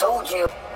told you.